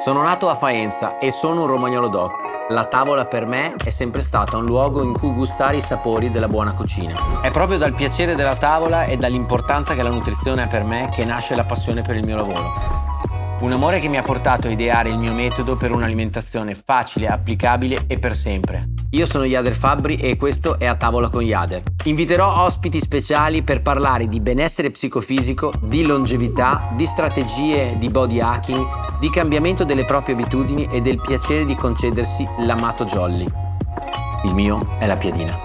Sono nato a Faenza e sono un romagnolo doc. La tavola per me è sempre stata un luogo in cui gustare i sapori della buona cucina. È proprio dal piacere della tavola e dall'importanza che la nutrizione ha per me che nasce la passione per il mio lavoro. Un amore che mi ha portato a ideare il mio metodo per un'alimentazione facile, applicabile e per sempre. Io sono Yader Fabbri e questo è A Tavola con Yader. Inviterò ospiti speciali per parlare di benessere psicofisico, di longevità, di strategie di body hacking, di cambiamento delle proprie abitudini e del piacere di concedersi l'amato jolly. Il mio è la piadina.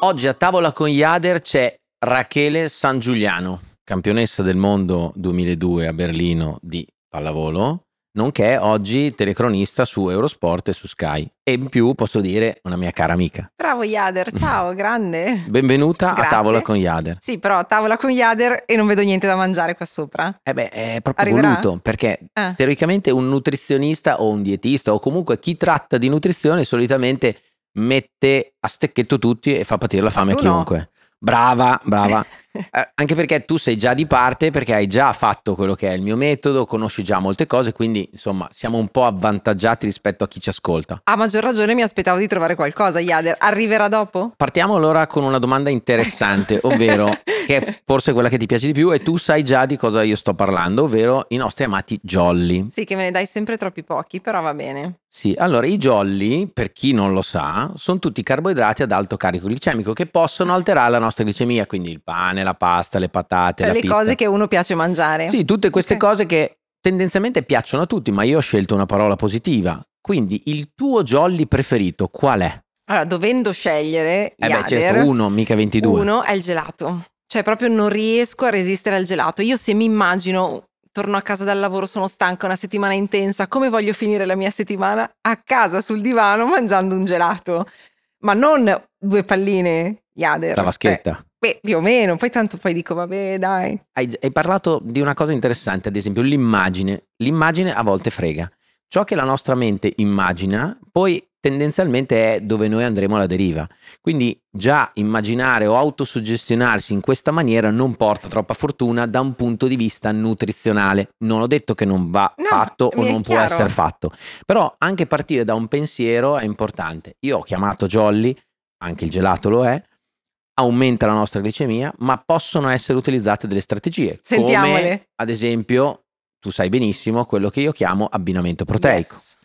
Oggi a tavola con Yader c'è Rachele San Giuliano campionessa del mondo 2002 a Berlino di pallavolo, nonché oggi telecronista su Eurosport e su Sky. E in più posso dire una mia cara amica. Bravo Yader, ciao, grande. Benvenuta Grazie. a tavola con Yader. Sì, però a tavola con Yader e non vedo niente da mangiare qua sopra. Eh beh, è proprio Arriverà? voluto, perché eh. teoricamente un nutrizionista o un dietista o comunque chi tratta di nutrizione solitamente mette a stecchetto tutti e fa patire la fame a chiunque. No. Brava, brava. Eh, anche perché tu sei già di parte, perché hai già fatto quello che è il mio metodo, conosci già molte cose, quindi insomma siamo un po' avvantaggiati rispetto a chi ci ascolta. A maggior ragione mi aspettavo di trovare qualcosa, Yader. Arriverà dopo? Partiamo allora con una domanda interessante, ovvero che è forse quella che ti piace di più e tu sai già di cosa io sto parlando, ovvero i nostri amati jolly. Sì, che me ne dai sempre troppi pochi, però va bene. Sì, allora i jolly, per chi non lo sa, sono tutti carboidrati ad alto carico glicemico che possono alterare la nostra glicemia, quindi il pane, la pasta, le patate, cioè le pizza. cose che uno piace mangiare. Sì, tutte queste okay. cose che tendenzialmente piacciono a tutti, ma io ho scelto una parola positiva. Quindi il tuo jolly preferito qual è? Allora, dovendo scegliere, eh beh, certo, uno, mica 22. Uno è il gelato. Cioè, proprio non riesco a resistere al gelato. Io se mi immagino, torno a casa dal lavoro, sono stanca, una settimana intensa, come voglio finire la mia settimana? A casa, sul divano, mangiando un gelato. Ma non due palline, Yader. La vaschetta. Cioè, beh, più o meno. Poi tanto poi dico, vabbè, dai. Hai, hai parlato di una cosa interessante, ad esempio l'immagine. L'immagine a volte frega. Ciò che la nostra mente immagina, poi tendenzialmente è dove noi andremo alla deriva. Quindi già immaginare o autosuggestionarsi in questa maniera non porta troppa fortuna da un punto di vista nutrizionale. Non ho detto che non va no, fatto o non può essere fatto, però anche partire da un pensiero è importante. Io ho chiamato Jolly, anche il gelato lo è, aumenta la nostra glicemia, ma possono essere utilizzate delle strategie. Sentiamole. Come ad esempio, tu sai benissimo quello che io chiamo abbinamento proteico. Yes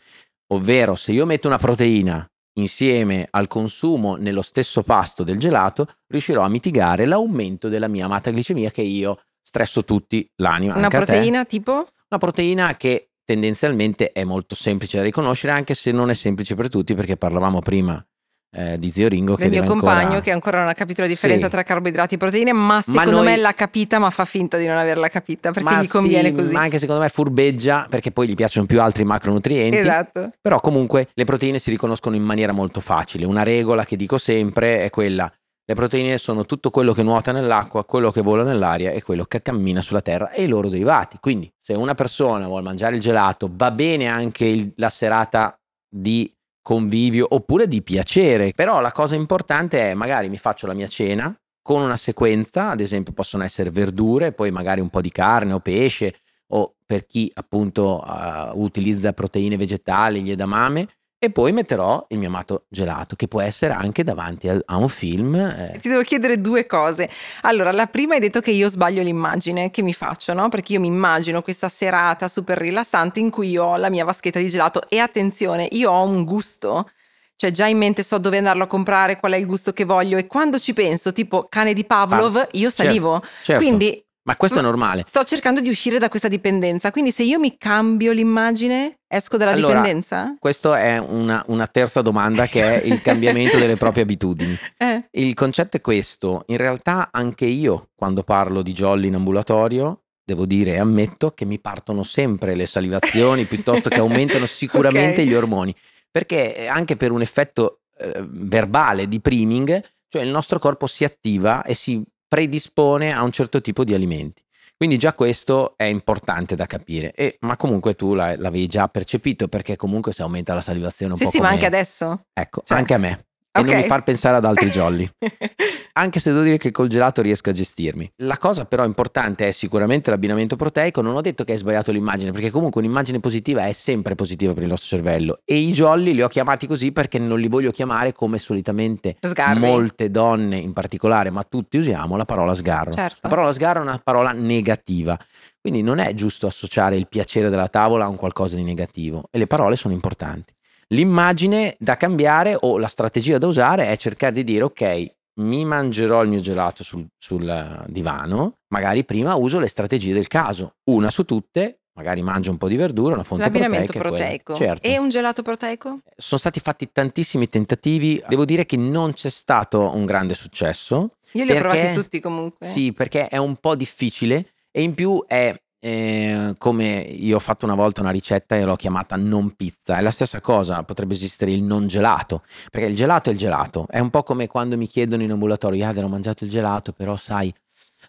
ovvero se io metto una proteina insieme al consumo nello stesso pasto del gelato, riuscirò a mitigare l'aumento della mia amata glicemia che io stresso tutti l'anima. Una proteina tipo? Una proteina che tendenzialmente è molto semplice da riconoscere, anche se non è semplice per tutti, perché parlavamo prima eh, di Zio Ringo del mio compagno ancora... che ancora non ha capito la differenza sì. tra carboidrati e proteine ma secondo ma noi... me l'ha capita ma fa finta di non averla capita perché ma gli conviene sì, così ma anche secondo me furbeggia perché poi gli piacciono più altri macronutrienti esatto però comunque le proteine si riconoscono in maniera molto facile una regola che dico sempre è quella le proteine sono tutto quello che nuota nell'acqua, quello che vola nell'aria e quello che cammina sulla terra e i loro derivati. Quindi, se una persona vuole mangiare il gelato, va bene anche il, la serata di convivio oppure di piacere. Però la cosa importante è magari mi faccio la mia cena con una sequenza, ad esempio possono essere verdure, poi magari un po' di carne o pesce o per chi appunto uh, utilizza proteine vegetali, gli edamame e poi metterò il mio amato gelato, che può essere anche davanti a, un film. Eh. Ti devo chiedere due cose. Allora, la prima hai detto che io sbaglio l'immagine che mi faccio, no? Perché io mi immagino questa serata super rilassante in cui io ho la mia vaschetta di gelato e attenzione, io ho un gusto cioè già in mente so dove andarlo a comprare, qual è il gusto che voglio e quando ci penso, tipo cane di Pavlov, ah, io salivo. Certo, certo. Quindi ma questo è normale. Sto cercando di uscire da questa dipendenza, quindi se io mi cambio l'immagine, esco dalla allora, dipendenza? Questa è una, una, terza domanda che è il cambiamento delle proprie abitudini. Eh. Il concetto è questo, in realtà anche io quando parlo di jolly in ambulatorio, devo dire e ammetto che mi partono sempre le salivazioni piuttosto che aumentano sicuramente okay. gli ormoni, perché anche per un effetto eh, verbale di priming, cioè il nostro corpo si attiva e si predispone a un certo tipo di alimenti. Quindi già questo è importante da capire, e, ma comunque tu l'avevi già percepito perché comunque se aumenta la salivazione un sì, po' Sì, sì, ma anche adesso. Ecco, cioè, anche a me. Okay. E non mi far pensare ad altri jolly. anche se devo dire che col gelato riesco a gestirmi. La cosa però importante è sicuramente l'abbinamento proteico, non ho detto che hai sbagliato l'immagine, perché comunque un'immagine positiva è sempre positiva per il nostro cervello e i jolly li ho chiamati così perché non li voglio chiamare come solitamente Sgarri. molte donne in particolare, ma tutti usiamo la parola sgarro. Certo. La parola sgarro è una parola negativa, quindi non è giusto associare il piacere della tavola a un qualcosa di negativo e le parole sono importanti. L'immagine da cambiare o la strategia da usare è cercare di dire ok, mi mangerò il mio gelato sul, sul divano, magari prima uso le strategie del caso, una su tutte, magari mangio un po' di verdura, una fonte L'abbinamento proteica. proteico. Certo. E un gelato proteico? Sono stati fatti tantissimi tentativi, devo dire che non c'è stato un grande successo. Io li ho provati tutti comunque. Sì, perché è un po' difficile e in più è eh, come io ho fatto una volta una ricetta e l'ho chiamata non pizza. È la stessa cosa, potrebbe esistere il non gelato, perché il gelato è il gelato. È un po' come quando mi chiedono in ambulatorio, ah, ho mangiato il gelato, però sai,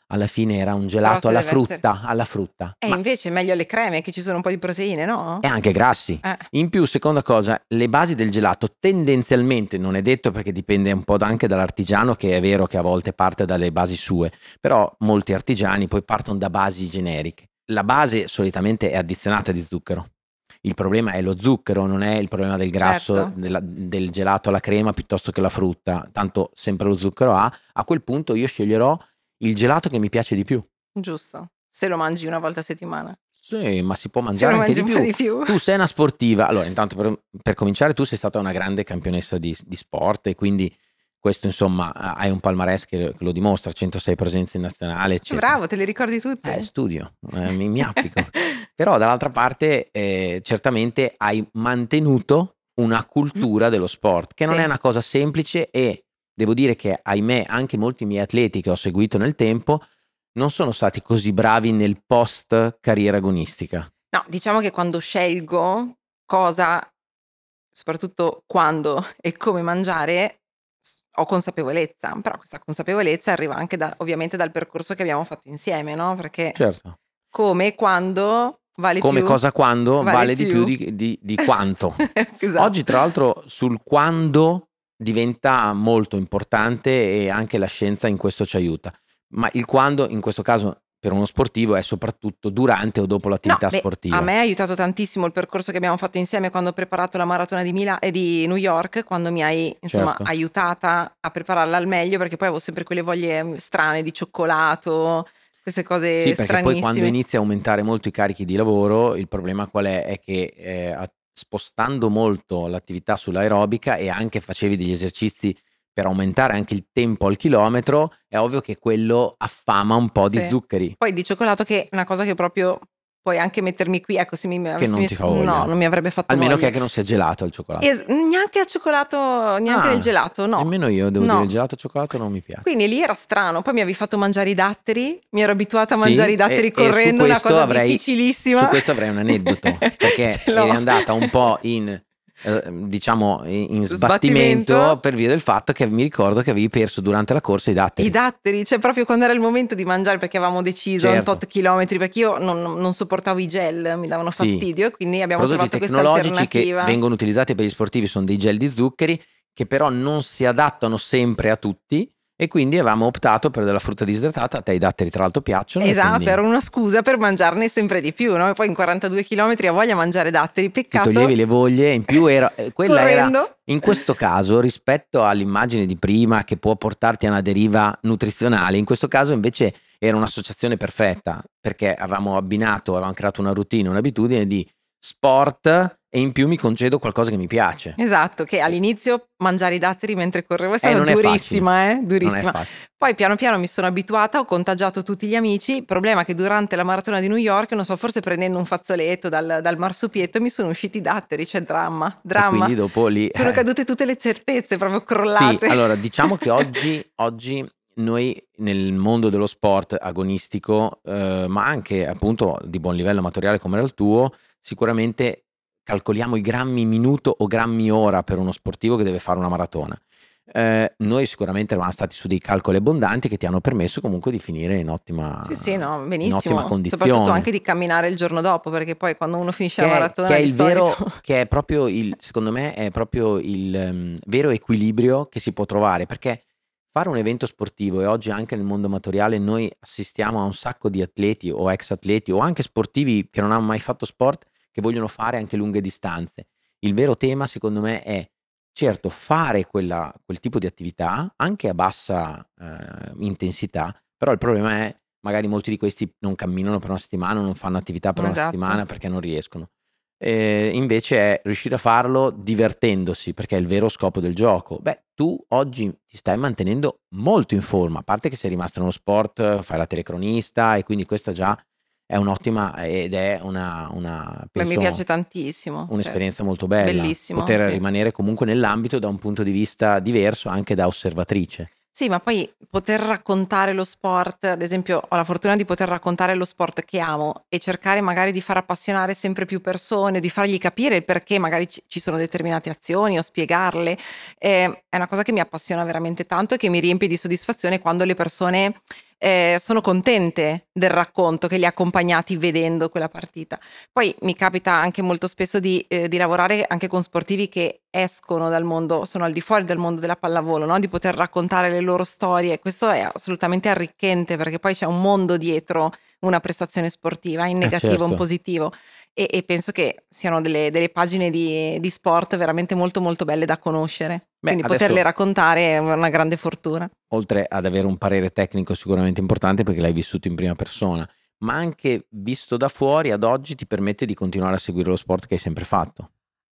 alla fine era un gelato alla frutta, alla frutta. E Ma invece meglio le creme che ci sono un po' di proteine, no? è anche grassi. Eh. In più, seconda cosa, le basi del gelato tendenzialmente, non è detto perché dipende un po' anche dall'artigiano, che è vero che a volte parte dalle basi sue, però molti artigiani poi partono da basi generiche. La base solitamente è addizionata di zucchero. Il problema è lo zucchero, non è il problema del grasso Certo. della- del gelato alla crema piuttosto che la frutta, tanto sempre lo zucchero ha. A quel punto io sceglierò il gelato che mi piace di più. Giusto. Se lo mangi una volta a settimana. Sì, ma si può mangiare anche di più. di più. Tu sei una sportiva, allora intanto per, per cominciare tu sei stata una grande campionessa di, di sport e quindi questo insomma hai un palmarès che, lo dimostra, 106 presenze in nazionale, eccetera. Bravo, te le ricordi tutte? Eh, studio, eh, mi, mi applico. Però dall'altra parte eh, certamente hai mantenuto una cultura dello sport, che non. Sì. è una cosa semplice e devo dire che ahimè anche molti miei atleti che ho seguito nel tempo non sono stati così bravi nel post carriera agonistica. No, diciamo che quando scelgo cosa, soprattutto quando e come mangiare, ho consapevolezza, però questa consapevolezza arriva anche da- ovviamente dal percorso che abbiamo fatto insieme, no? Perché Certo. come quando vale Come più. cosa quando vale vale, di più più. di, di- di quanto. Esatto. Oggi tra l'altro sul quando diventa molto importante e anche la scienza in questo ci aiuta. Ma il quando in questo caso per uno sportivo è soprattutto durante o dopo No, l'attività beh, sportiva. a me ha aiutato tantissimo il percorso che abbiamo fatto insieme quando ho preparato la maratona di, Mila- e di New York, quando mi hai insomma Certo. aiutata a prepararla al meglio, perché poi avevo sempre quelle voglie mm, strane di cioccolato, queste cose Sì, perché poi quando stranissime. inizi a aumentare molto i carichi di lavoro, il problema qual è? È che eh, spostando molto l'attività sull'aerobica e anche facevi degli esercizi per aumentare anche il tempo al chilometro, è ovvio che quello affama un po' di Sì. zuccheri. Poi di cioccolato che è una cosa che proprio puoi anche mettermi qui, ecco, se mi avessi non ti messo- fa voglia. No, non mi avrebbe fatto Almeno voglia. che, che non sia gelato il cioccolato. Es- neanche al cioccolato, neanche Ah, nel gelato, no. Nemmeno io devo No. dire il gelato al cioccolato non mi piace. Quindi lì era strano, poi mi avevi fatto mangiare i datteri, mi ero abituata a Sì, mangiare i datteri e- e correndo, una questo cosa avrei- difficilissima. Su questo avrei un aneddoto, perché eri andata un po' in, eh, diciamo, in Sbattimento. sbattimento per via del fatto che mi ricordo che avevi perso durante la corsa i datteri. I datteri, cioè proprio quando era il momento di mangiare perché avevamo deciso un Certo. tot chilometri, perché io non, non sopportavo i gel, mi davano Sì. fastidio e quindi abbiamo prodotti trovato questa tecnologici che alternativa. vengono utilizzati per gli sportivi sono dei gel di zuccheri che però non si adattano sempre a tutti e quindi avevamo optato per della frutta disidratata, a te i datteri tra l'altro piacciono. Esatto, quindi era una scusa per mangiarne sempre di più, no? E poi in 42 km a voglia mangiare datteri, Ti peccato. toglievi le voglie, in più era, eh, quella era. In questo caso, rispetto all'immagine di prima che può portarti a una deriva nutrizionale, in questo caso invece era un'associazione perfetta perché avevamo abbinato, avevamo creato una routine, un'abitudine di sport e in più mi concedo qualcosa che mi piace. Esatto, che all'inizio mangiare i datteri mentre correvo è stata è durissima, eh? È Durissima. facile. Poi piano piano mi sono abituata, ho contagiato tutti gli amici. Il problema è che durante la maratona di New York, non so, forse prendendo un fazzoletto dal, dal marsupietto, mi sono usciti i datteri, cioè dramma, E dramma. quindi dopo lì... Sono eh, cadute tutte le certezze, proprio crollate. Sì, allora diciamo che oggi, oggi noi nel mondo dello sport agonistico, eh, ma anche appunto di buon livello amatoriale come era il tuo, sicuramente calcoliamo i grammi minuto o grammi ora per uno sportivo che deve fare una maratona. Eh, noi sicuramente eravamo stati su dei calcoli abbondanti che ti hanno permesso comunque di finire in ottima, Sì, sì, no, in ottima condizione. Soprattutto anche di camminare il giorno dopo, perché poi quando uno finisce che, la maratona che è il vero, che è proprio il, secondo me, è proprio il ehm, vero equilibrio che si può trovare, perché fare un evento sportivo e oggi anche nel mondo amatoriale noi assistiamo a un sacco di atleti o ex atleti o anche sportivi che non hanno mai fatto sport che vogliono fare anche lunghe distanze. Il vero tema secondo me è certo fare quella, quel tipo di attività anche a bassa eh, intensità, però il problema è magari molti di questi non camminano per una settimana, non fanno attività per esatto. una settimana perché non riescono. E invece è riuscire a farlo divertendosi, perché è il vero scopo del gioco. Beh, tu oggi ti stai mantenendo molto in forma, a parte che sei rimasta nello sport, fai la telecronista e quindi questa già è un'ottima ed è una, una penso, mi piace tantissimo. Un'esperienza cioè, molto bella. Bellissimo. Poter sì. rimanere comunque nell'ambito da un punto di vista diverso anche da osservatrice. Sì, ma poi poter raccontare lo sport, ad esempio, ho la fortuna di poter raccontare lo sport che amo e cercare magari di far appassionare sempre più persone, di fargli capire il perché magari ci sono determinate azioni o spiegarle, eh, è una cosa che mi appassiona veramente tanto e che mi riempie di soddisfazione quando le persone eh, sono contente del racconto che li ha accompagnati vedendo quella partita. Poi mi capita anche molto spesso di, eh, di, lavorare anche con sportivi che escono dal mondo, sono al di fuori del mondo della pallavolo, no? di poter raccontare le loro storie. Questo è assolutamente arricchente perché poi c'è un mondo dietro una prestazione sportiva, in eh, negativo o certo. in positivo e, e penso che siano delle, delle pagine di, di, sport veramente molto molto belle da conoscere. Beh, Quindi poterle raccontare è una grande fortuna. Oltre ad avere un parere tecnico sicuramente importante perché l'hai vissuto in prima persona, ma anche visto da fuori ad oggi ti permette di continuare a seguire lo sport che hai sempre fatto.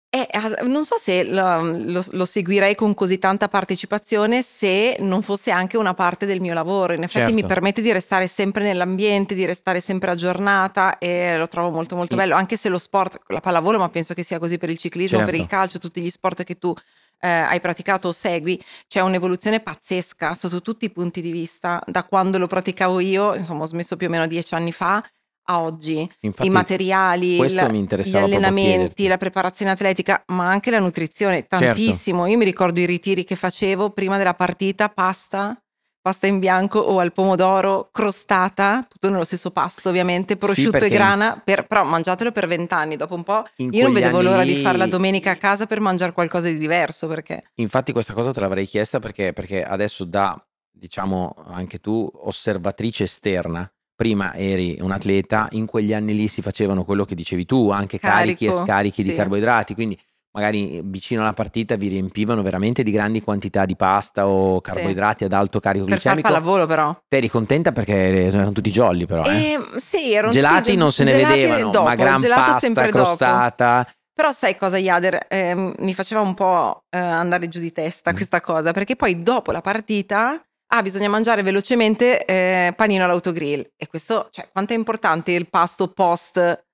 Eh, non so se lo, lo, lo, seguirei con così tanta partecipazione se non fosse anche una parte del mio lavoro. In effetti certo. mi permette di restare sempre nell'ambiente, di restare sempre aggiornata e lo trovo molto molto sì. bello, anche se lo sport, la pallavolo, ma penso che sia così per il ciclismo, certo. per il certo. calcio, tutti gli sport che tu eh, hai praticato o segui, c'è un'evoluzione pazzesca sotto tutti i punti di vista. Da quando lo praticavo io, insomma ho smesso più o meno dieci anni fa, a oggi, Infatti, i materiali, la, gli allenamenti, la preparazione atletica, ma anche la nutrizione, certo. tantissimo. Certo. Io mi ricordo i ritiri che facevo prima della partita, pasta, pasta in bianco o al pomodoro, crostata, tutto nello stesso pasto ovviamente, prosciutto sì, e grana, per, però mangiatelo per vent'anni, dopo un po' io non vedevo l'ora lì... di farla domenica a casa per mangiare qualcosa di diverso. Perché... Infatti questa cosa te l'avrei chiesta perché, perché adesso da, diciamo, anche tu osservatrice esterna, prima eri un atleta, in quegli anni lì si facevano quello che dicevi tu, anche carichi e scarichi sì. di carboidrati, quindi magari vicino alla partita vi riempivano veramente di grandi quantità di pasta o carboidrati sì. ad alto carico glicemico. Per far pallavolo però. Te eri contenta perché erano tutti jolly però, eh? Eh, sì, erano gelati tutti, non se ne vedevano, dopo, ma gran pasta crostata. Dopo. Però sai cosa Iader, eh, mi faceva un po' eh, andare giù di testa mm. questa cosa, perché poi dopo la partita ah, bisogna mangiare velocemente eh, panino all'autogrill. E questo, cioè, quanto è importante il pasto post,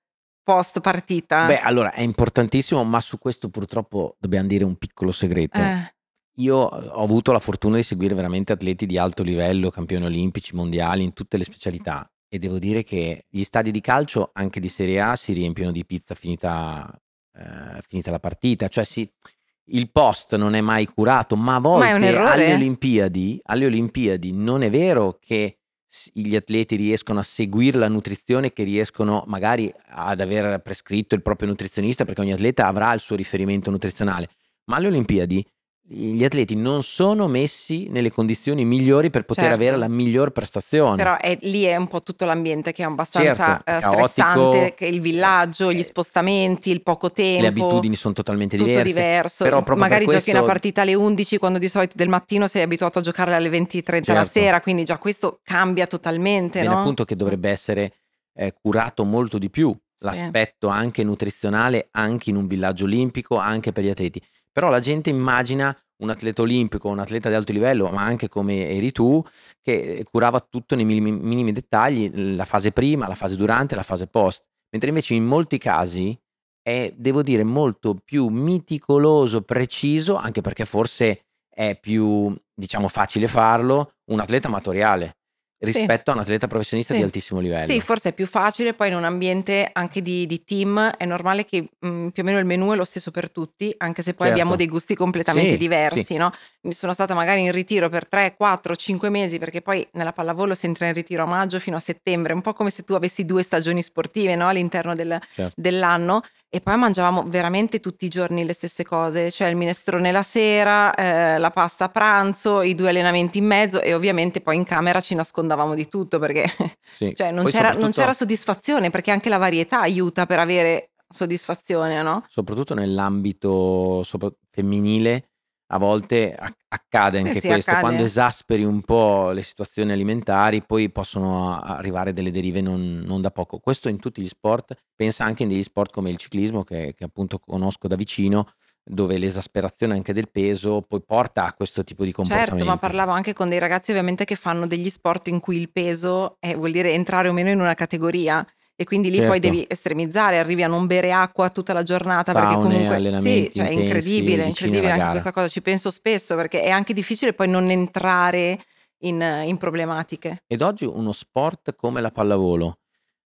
post partita? Beh, allora è importantissimo, ma su questo purtroppo dobbiamo dire un piccolo segreto. Eh. Io ho avuto la fortuna di seguire veramente atleti di alto livello, campioni olimpici, mondiali, in tutte le specialità. E devo dire che gli stadi di calcio, anche di Serie A, si riempiono di pizza finita, eh, finita la partita. Cioè si, il post non è mai curato, ma a volte ma alle, Olimpiadi, alle Olimpiadi non è vero che gli atleti riescono a seguire la nutrizione, che riescono magari ad aver prescritto il proprio nutrizionista, perché ogni atleta avrà il suo riferimento nutrizionale, ma alle Olimpiadi gli atleti non sono messi nelle condizioni migliori per poter certo. avere la miglior prestazione. Però è, lì è un po' tutto l'ambiente che è abbastanza certo, uh, stressante, il villaggio, eh, gli spostamenti, il poco tempo. Le abitudini sono totalmente tutto diverse. diverso. Però Magari questo... giochi una partita alle 11 quando di solito del mattino sei abituato a giocare alle 20.30 certo. la sera, quindi già questo cambia totalmente. Bene, no? appunto che dovrebbe essere eh, curato molto di più l'aspetto sì. anche nutrizionale anche in un villaggio olimpico, anche per gli atleti. Però la gente immagina un atleta olimpico, un atleta di alto livello, ma anche come eri tu, che curava tutto nei minimi, minimi dettagli, la fase prima, la fase durante, la fase post. Mentre invece in molti casi è, devo dire, molto più meticoloso, preciso, anche perché forse è più, diciamo, facile farlo, un atleta amatoriale rispetto sì. a un atleta professionista sì. di altissimo livello. Sì, forse è più facile, poi in un ambiente anche di, di team è normale che mh, mm, più o meno il menù è lo stesso per tutti, anche se poi certo. abbiamo dei gusti completamente sì, diversi, no? Mi sono stata magari in ritiro per 3, 4, 5 mesi, perché poi nella pallavolo si entra in ritiro a maggio fino a settembre, un po' come se tu avessi due stagioni sportive no? all'interno del, certo. dell'anno e poi mangiavamo veramente tutti i giorni le stesse cose, cioè il minestrone la sera, eh, la pasta a pranzo, i due allenamenti in mezzo e ovviamente poi in camera ci nascondavamo di tutto perché Sì. cioè, non, c'era, non soprattutto- c'era soddisfazione perché anche la varietà aiuta per avere soddisfazione, no? soprattutto nell'ambito sopra- femminile, a volte ac- accade anche Eh sì, questo, accade. quando esasperi un po' le situazioni alimentari, poi possono arrivare delle derive non, non da poco. Questo in tutti gli sport, pensa anche in degli sport come il ciclismo, che, che appunto conosco da vicino, dove l'esasperazione anche del peso poi porta a questo tipo di comportamento. Certo, ma parlavo anche con dei ragazzi ovviamente che fanno degli sport in cui il peso è- vuol dire entrare o meno in una categoria e quindi lì poi Certo. devi estremizzare, arrivi a non bere acqua tutta la giornata perché Saune, comunque sì, cioè è incredibile, incredibile anche gara. questa cosa, ci penso spesso perché è anche difficile poi non entrare in, in problematiche. Ed oggi uno sport come la pallavolo,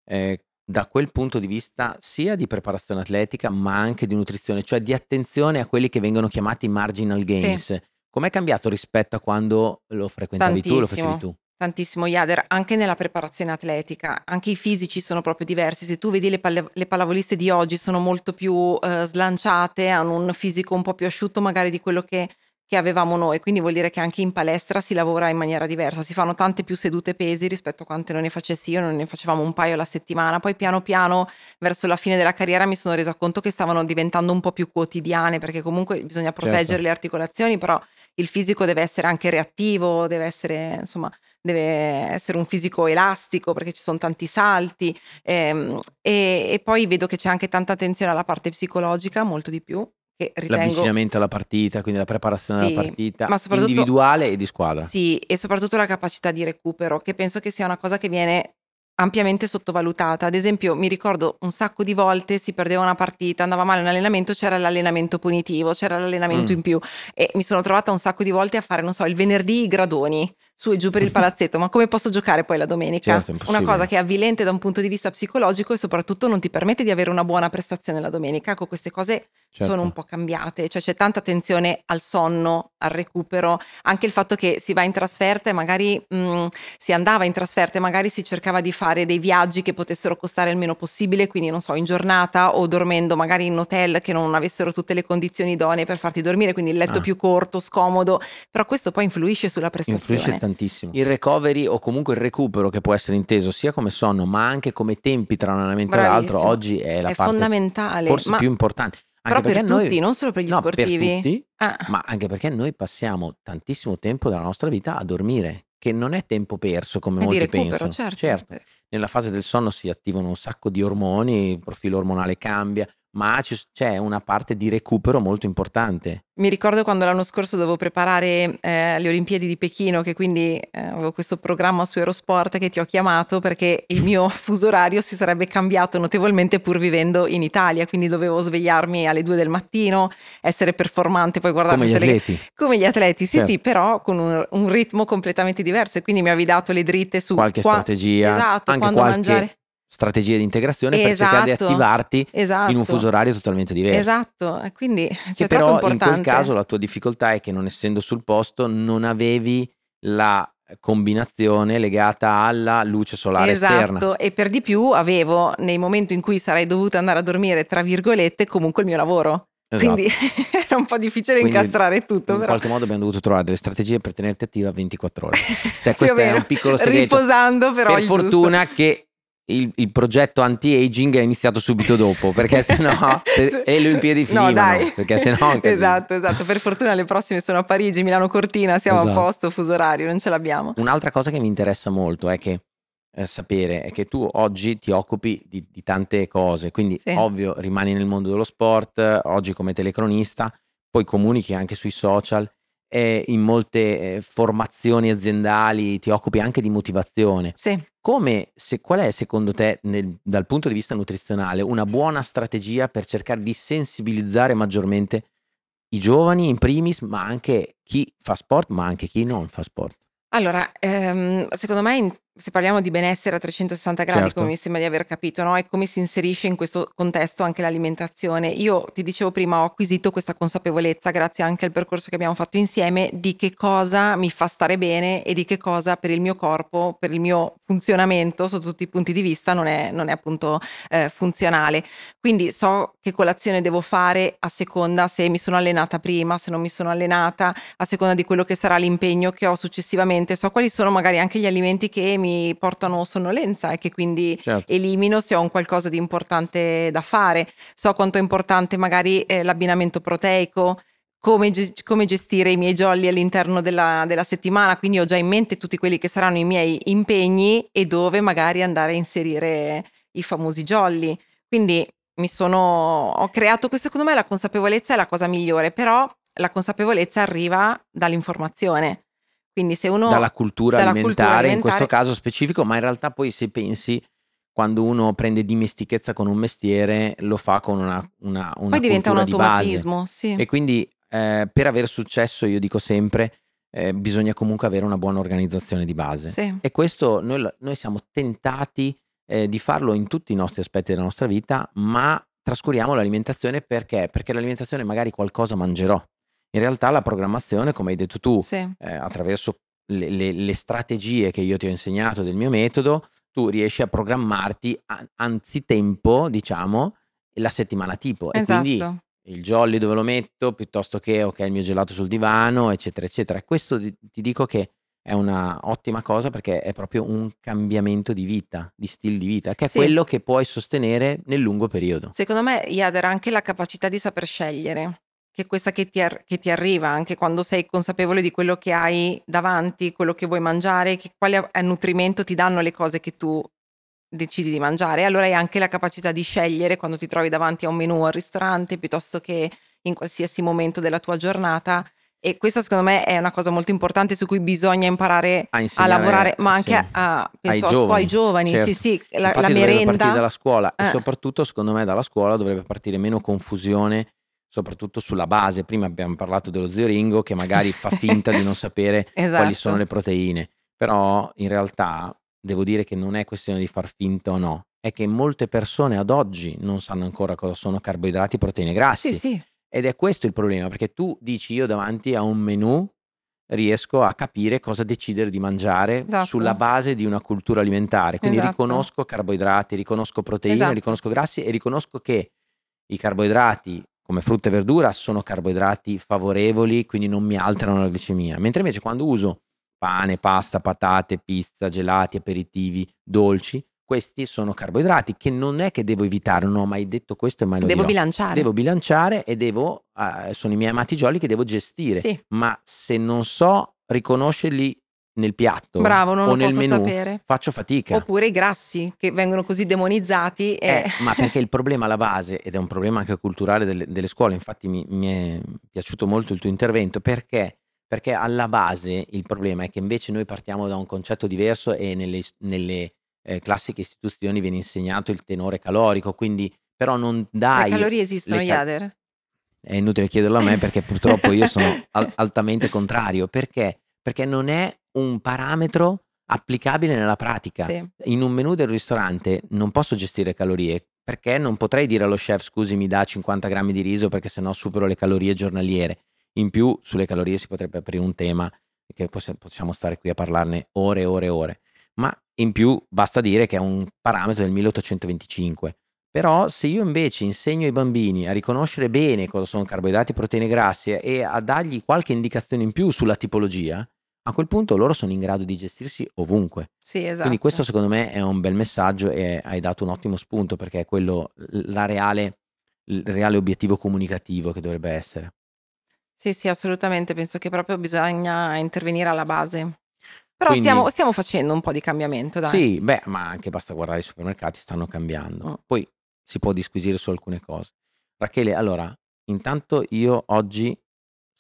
eh, da quel punto di vista sia di preparazione atletica, ma anche di nutrizione, cioè di attenzione a quelli che vengono chiamati marginal gains. Com'è cambiato rispetto a quando lo frequentavi tu, lo facevi Tantissimo. tu? Tantissimo Iader, anche nella preparazione atletica, anche i fisici sono proprio diversi. Se tu vedi le, palle- le pallavoliste di oggi sono molto più eh, slanciate, hanno un fisico un po' più asciutto magari di quello che, che avevamo noi, quindi vuol dire che anche in palestra si lavora in maniera diversa, si fanno tante più sedute pesi rispetto a quante non ne facessi io, non ne facevamo un paio alla settimana, poi piano piano verso la fine della carriera mi sono resa conto che stavano diventando un po' più quotidiane, perché comunque bisogna proteggere Certo. le articolazioni, però il fisico deve essere anche reattivo, deve essere insomma deve essere un fisico elastico perché ci sono tanti salti ehm, e, e poi vedo che c'è anche tanta attenzione alla parte psicologica, molto di più, che ritengo L'avvicinamento alla partita, quindi la preparazione Sì, della partita, ma soprattutto- individuale e di squadra. sì, e soprattutto la capacità di recupero, che penso che sia una cosa che viene ampiamente sottovalutata. Ad esempio, mi ricordo un sacco di volte si perdeva una partita, andava male un allenamento, c'era l'allenamento punitivo, c'era l'allenamento Mm. in più e mi sono trovata un sacco di volte a fare, non so, il venerdì i gradoni su e giù per il palazzetto, ma come posso giocare poi la domenica? Certo, una cosa che è avvilente da un punto di vista psicologico e soprattutto non ti permette di avere una buona prestazione la domenica. Ecco, queste cose Certo. sono un po' cambiate, cioè c'è tanta attenzione al sonno, al recupero, anche il fatto che si va in trasferta e magari mh, si andava in trasferta e magari si cercava di fare dei viaggi che potessero costare il meno possibile, quindi non so, in giornata o dormendo magari in hotel che non avessero tutte le condizioni idonee per farti dormire, quindi il letto Ah. più corto, scomodo, però questo poi influisce sulla prestazione. Influisce tantissimo. Il recovery o comunque il recupero che può essere inteso sia come sonno ma anche come tempi tra un allenamento e l'altro Bravissimo. oggi è la è parte fondamentale, forse ma più importante. però Anche per perché tutti, noi, non solo per gli no, per sportivi. tutti, Ah, ma anche perché noi passiamo tantissimo tempo della nostra vita a dormire, che non è tempo perso come è molti recupero, pensano. certo. nella fase del sonno si attivano un sacco di ormoni, il profilo ormonale cambia, ma c'è una parte di recupero molto importante. Mi ricordo quando l'anno scorso dovevo preparare eh, le Olimpiadi di Pechino, che quindi eh, avevo questo programma su Eurosport che ti ho chiamato perché il mio fuso orario si sarebbe cambiato notevolmente pur vivendo in Italia, quindi dovevo svegliarmi alle 2 del mattino, essere performante, poi guardare Come gli tutte le- atleti, come gli atleti, sì, Certo. sì, però con un, un ritmo completamente diverso e quindi mi avevi dato le dritte su qualche qua- strategia, esatto, anche quando qualche mangiare. Strategia di integrazione per cercare di Esatto. attivarti Esatto. in un fuso orario totalmente diverso. Esatto, e quindi Che cioè, però troppo in quel caso la tua difficoltà è che non essendo sul posto non avevi la combinazione legata alla luce solare esterna. Esatto, e per di più avevo nei momenti in cui sarei dovuta andare a dormire, tra virgolette, comunque il mio lavoro. Esatto. Quindi era un po' difficile Quindi, incastrare tutto, In però. qualche modo abbiamo dovuto trovare delle strategie per tenerti attiva 24 ore. Cioè, questo è un piccolo segreto. Riposando però per il giusto. fortuna che il, il progetto anti-aging è iniziato subito dopo, perché sennò se- e le Olimpiadi No, finivano, dai. perché sennò casino. Esatto, esatto. Per fortuna le prossime sono a Parigi, Milano Cortina, siamo Esatto. a posto, fuso orario, non ce l'abbiamo. Un'altra cosa che mi interessa molto è che eh, sapere è che tu oggi ti occupi di, di tante cose, quindi Sì. ovvio rimani nel mondo dello sport, oggi come telecronista, poi comunichi anche sui social, e in molte eh, formazioni aziendali ti occupi anche di motivazione. Sì. Come, se, qual è secondo te, nel- dal punto di vista nutrizionale, una buona strategia per cercare di sensibilizzare maggiormente i giovani in primis, ma anche chi fa sport, ma anche chi non fa sport? Allora, ehm, secondo me se parliamo di benessere a 360 gradi, Certo. come mi sembra di aver capito, no? E come si inserisce in questo contesto anche l'alimentazione. Io ti dicevo prima, ho acquisito questa consapevolezza grazie anche al percorso che abbiamo fatto insieme di che cosa mi fa stare bene e di che cosa per il mio corpo, per il mio funzionamento sotto tutti i punti di vista non è, non è appunto eh, funzionale. Quindi so che colazione devo fare a seconda se mi sono allenata prima, se non mi sono allenata, a seconda di quello che sarà l'impegno che ho successivamente. So quali sono magari anche gli alimenti che mi portano sonnolenza e che quindi Certo. elimino se ho un qualcosa di importante da fare. So quanto è importante magari eh, l'abbinamento proteico. Come, ge- come gestire i miei jolly all'interno della, della settimana, quindi ho già in mente tutti quelli che saranno i miei impegni e dove magari andare a inserire i famosi jolly. Quindi mi sono, ho creato, secondo me la consapevolezza è la cosa migliore, però la consapevolezza arriva dall'informazione. Quindi se uno... dalla cultura dalla alimentare, cultura in questo alimentare- caso specifico, ma in realtà poi se pensi quando uno prende dimestichezza con un mestiere lo fa con una, una, una poi diventa un di automatismo, sì. E quindi eh, per avere successo, io dico sempre, eh, bisogna comunque avere una buona organizzazione di base. Sì. E questo noi, noi siamo tentati eh, di farlo in tutti i nostri aspetti della nostra vita, ma trascuriamo l'alimentazione perché? Perché l'alimentazione magari qualcosa mangerò. In realtà la programmazione, come hai detto tu, Sì. eh, attraverso le, le- le strategie che io ti ho insegnato del mio metodo, tu riesci a programmarti a- anzitempo, diciamo, la settimana tipo. E quindi Esatto. il jolly dove lo metto, piuttosto che ok, il mio gelato sul divano, eccetera, eccetera. E questo ti, ti dico che è una ottima cosa perché è proprio un cambiamento di vita, di stile di vita, che è Sì. quello che puoi sostenere nel lungo periodo. Secondo me, Iader, anche la capacità di saper scegliere, che è questa che ti, ar- che ti arriva anche quando sei consapevole di quello che hai davanti, quello che vuoi mangiare, che quale eh, nutrimento ti danno le cose che tu decidi di mangiare. Allora hai anche la capacità di scegliere quando ti trovi davanti a un menù al ristorante piuttosto che in qualsiasi momento della tua giornata. E questo secondo me è una cosa molto importante su cui bisogna imparare A a lavorare, ma anche sì. a, a- penso Ai a scuola- ai giovani, giovani, certo. sì, sì, la, Infatti la partire merenda. dalla scuola e Eh. soprattutto secondo me dalla scuola dovrebbe partire meno confusione, soprattutto sulla base. Prima abbiamo parlato dello zio Ringo che magari fa finta di non sapere quali Esatto. sono le proteine, però in realtà devo dire che non è questione di far finta o no, è che molte persone ad oggi non sanno ancora cosa sono carboidrati, proteine, grassi. Sì, sì, Ed è questo il problema, perché tu dici io davanti a un menù riesco a capire cosa decidere di mangiare Esatto. sulla base di una cultura alimentare. Quindi Esatto. riconosco carboidrati, riconosco proteine, Esatto. riconosco grassi e riconosco che i carboidrati come frutta e verdura sono carboidrati favorevoli, quindi non mi alterano la glicemia. Mentre invece quando uso pane, pasta, patate, pizza, gelati, aperitivi, dolci, questi sono carboidrati che non è che devo evitare, non ho mai detto questo e mai lo devo dirò. bilanciare. Devo bilanciare e devo, eh, sono i miei amati jolly che devo gestire. Sì. Ma se non so riconoscerli nel piatto Bravo, non o lo nel menù, sapere. faccio fatica. Oppure i grassi che vengono così demonizzati. E... Eh, ma perché il problema alla base, ed è un problema anche culturale delle, delle scuole, infatti mi, mi è piaciuto molto il tuo intervento, perché? Perché alla base il problema è che invece noi partiamo da un concetto diverso e nelle, nelle, eh, classiche istituzioni viene insegnato il tenore calorico, quindi però non Le dai... calorie esistono, le ca- Iader? È inutile chiederlo a me perché purtroppo io sono al- altamente contrario. Perché? Perché non è un parametro applicabile nella pratica. Sì. In un menù del ristorante non posso gestire calorie perché non potrei dire allo chef scusi mi dà 50 grammi di riso perché sennò supero le calorie giornaliere. In più sulle calorie si potrebbe aprire un tema che possi- possiamo stare qui a parlarne ore e ore e ore. Ma in più basta dire che è un parametro del 1825. Però se io invece insegno ai bambini a riconoscere bene cosa sono carboidrati, proteine grasse e a dargli qualche indicazione in più sulla tipologia, a quel punto loro sono in grado di gestirsi ovunque. Sì, esatto. Quindi questo secondo me è un bel messaggio e hai dato un ottimo spunto perché è quello la reale, il reale obiettivo comunicativo che dovrebbe essere. Sì, sì, assolutamente. Penso che proprio bisogna intervenire alla base. Però Quindi- stiamo, stiamo facendo un po' di cambiamento, dai. Sì, beh, ma anche basta guardare i supermercati, stanno cambiando. Mm. Poi si può disquisire su alcune cose. Rachele, allora, intanto io oggi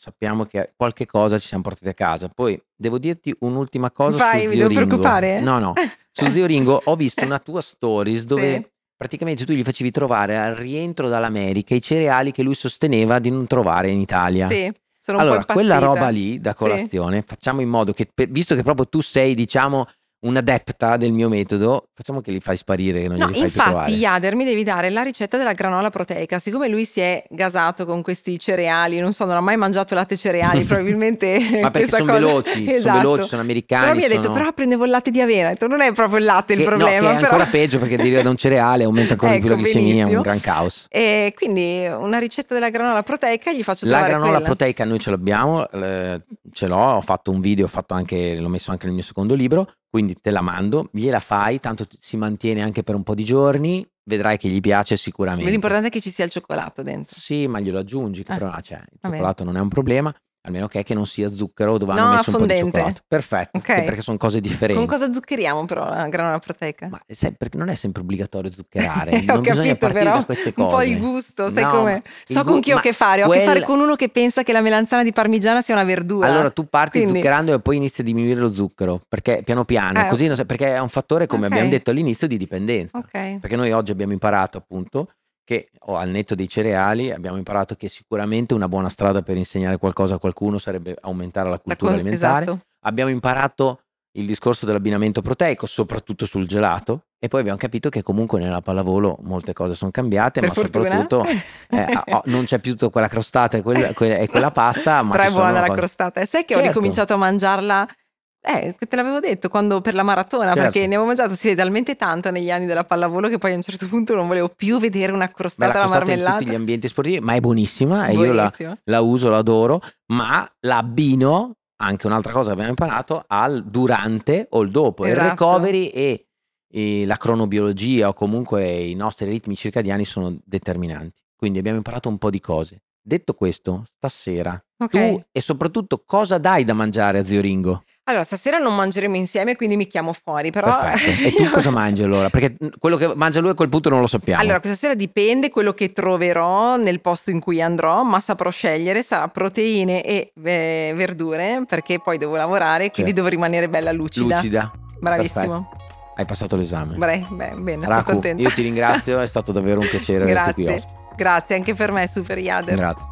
sappiamo che qualche cosa ci siamo portati a casa. Poi devo dirti un'ultima cosa Vai, su mi Zio devo Ringo. preoccupare? No, no. Su Zio Ringo ho visto una tua stories dove Sì. praticamente tu gli facevi trovare al rientro dall'America i cereali che lui sosteneva di non trovare in Italia. Sì, sono Allora, quella roba lì da Sì. colazione, facciamo in modo che, per- visto che proprio tu sei, diciamo, un'adepta del mio metodo, facciamo che li fai sparire, che non No, infatti. Yader mi devi dare la ricetta della granola proteica. Siccome lui si è gasato con questi cereali, non so, non ha mai mangiato latte cereali, probabilmente Ma perché sono cosa- veloci, Esatto. sono veloci, sono americani. Però mi ha detto, sono- però prendevo il latte di avena. Ho detto, non è proprio il latte il che, no, problema. che è però... ancora peggio perché derivare da un cereale aumenta ancora di più la Ecco, glicemia, è un gran caos. E quindi una ricetta della granola proteica gli faccio La trovare granola quella. proteica noi ce l'abbiamo, eh, ce l'ho, ho fatto un video, ho fatto anche, l'ho messo anche nel mio secondo libro, quindi te la mando, gliela fai, tanto si mantiene anche per un po' di giorni, vedrai che gli piace sicuramente. L'importante è che ci sia il cioccolato dentro. Sì, ma glielo aggiungi, che Ah, però c'è, il va bene. cioccolato non è un problema, almeno che, che non sia zucchero dove No, hanno messo un po' di fondente. cioccolato. Perfetto, Ok. che- perché sono cose differenti. Con cosa zuccheriamo però la granola proteica? Ma sai, perché non è sempre obbligatorio zuccherare, Ho non bisogna capito partire però da queste un cose. po' di gusto, sai No, come? So il con chi ho a che fare, ho a che quel- fare con uno che pensa che la melanzana di parmigiana sia una verdura. Allora tu parti Quindi- zuccherando e poi inizi a diminuire lo zucchero, perché piano piano, Eh, così non sai- perché è un fattore, come ok. abbiamo detto all'inizio, di dipendenza. Ok. Perché noi oggi abbiamo imparato appunto che o al netto dei cereali abbiamo imparato che sicuramente una buona strada per insegnare qualcosa a qualcuno sarebbe aumentare la cultura co- alimentare. Esatto. Abbiamo imparato il discorso dell'abbinamento proteico, soprattutto sul gelato, e poi abbiamo capito che comunque nella pallavolo molte cose sono cambiate, Per ma fortuna. soprattutto eh, oh, non c'è più tutta quella crostata e quella, que- e quella pasta, ma Però è buona la cose- crostata. E sai che ho Certo. ricominciato a mangiarla? Eh, te l'avevo detto quando per la maratona, Certo. perché ne avevo mangiato si vede talmente tanto negli anni della pallavolo che poi a un certo punto non volevo più vedere una crostata la alla crostata in marmellata. tutti gli ambienti sportivi, ma è buonissima e io la, Buonissima. la uso, la adoro, ma la abbino, anche un'altra cosa che abbiamo imparato, al durante o il dopo. Il Esatto. recovery e, e la cronobiologia o comunque i nostri ritmi circadiani sono determinanti. Quindi abbiamo imparato un po' di cose. Detto questo, stasera Ok. tu e soprattutto cosa dai da mangiare a zio Ringo? Allora, stasera non mangeremo insieme, quindi mi chiamo fuori, però... Perfetto. E tu cosa mangi allora? Perché quello che mangia lui a quel punto non lo sappiamo. Allora, questa sera dipende quello che troverò nel posto in cui andrò, ma saprò scegliere, sarà proteine e eh, verdure, perché poi devo lavorare, quindi Certo. devo rimanere bella lucida. Lucida. Bravissimo. Hai passato l'esame. Bre- beh, bene, sono Raku, contenta. io ti ringrazio, è stato davvero un piacere averti qui Grazie. ospite. Grazie anche per me, super Yader. Grazie.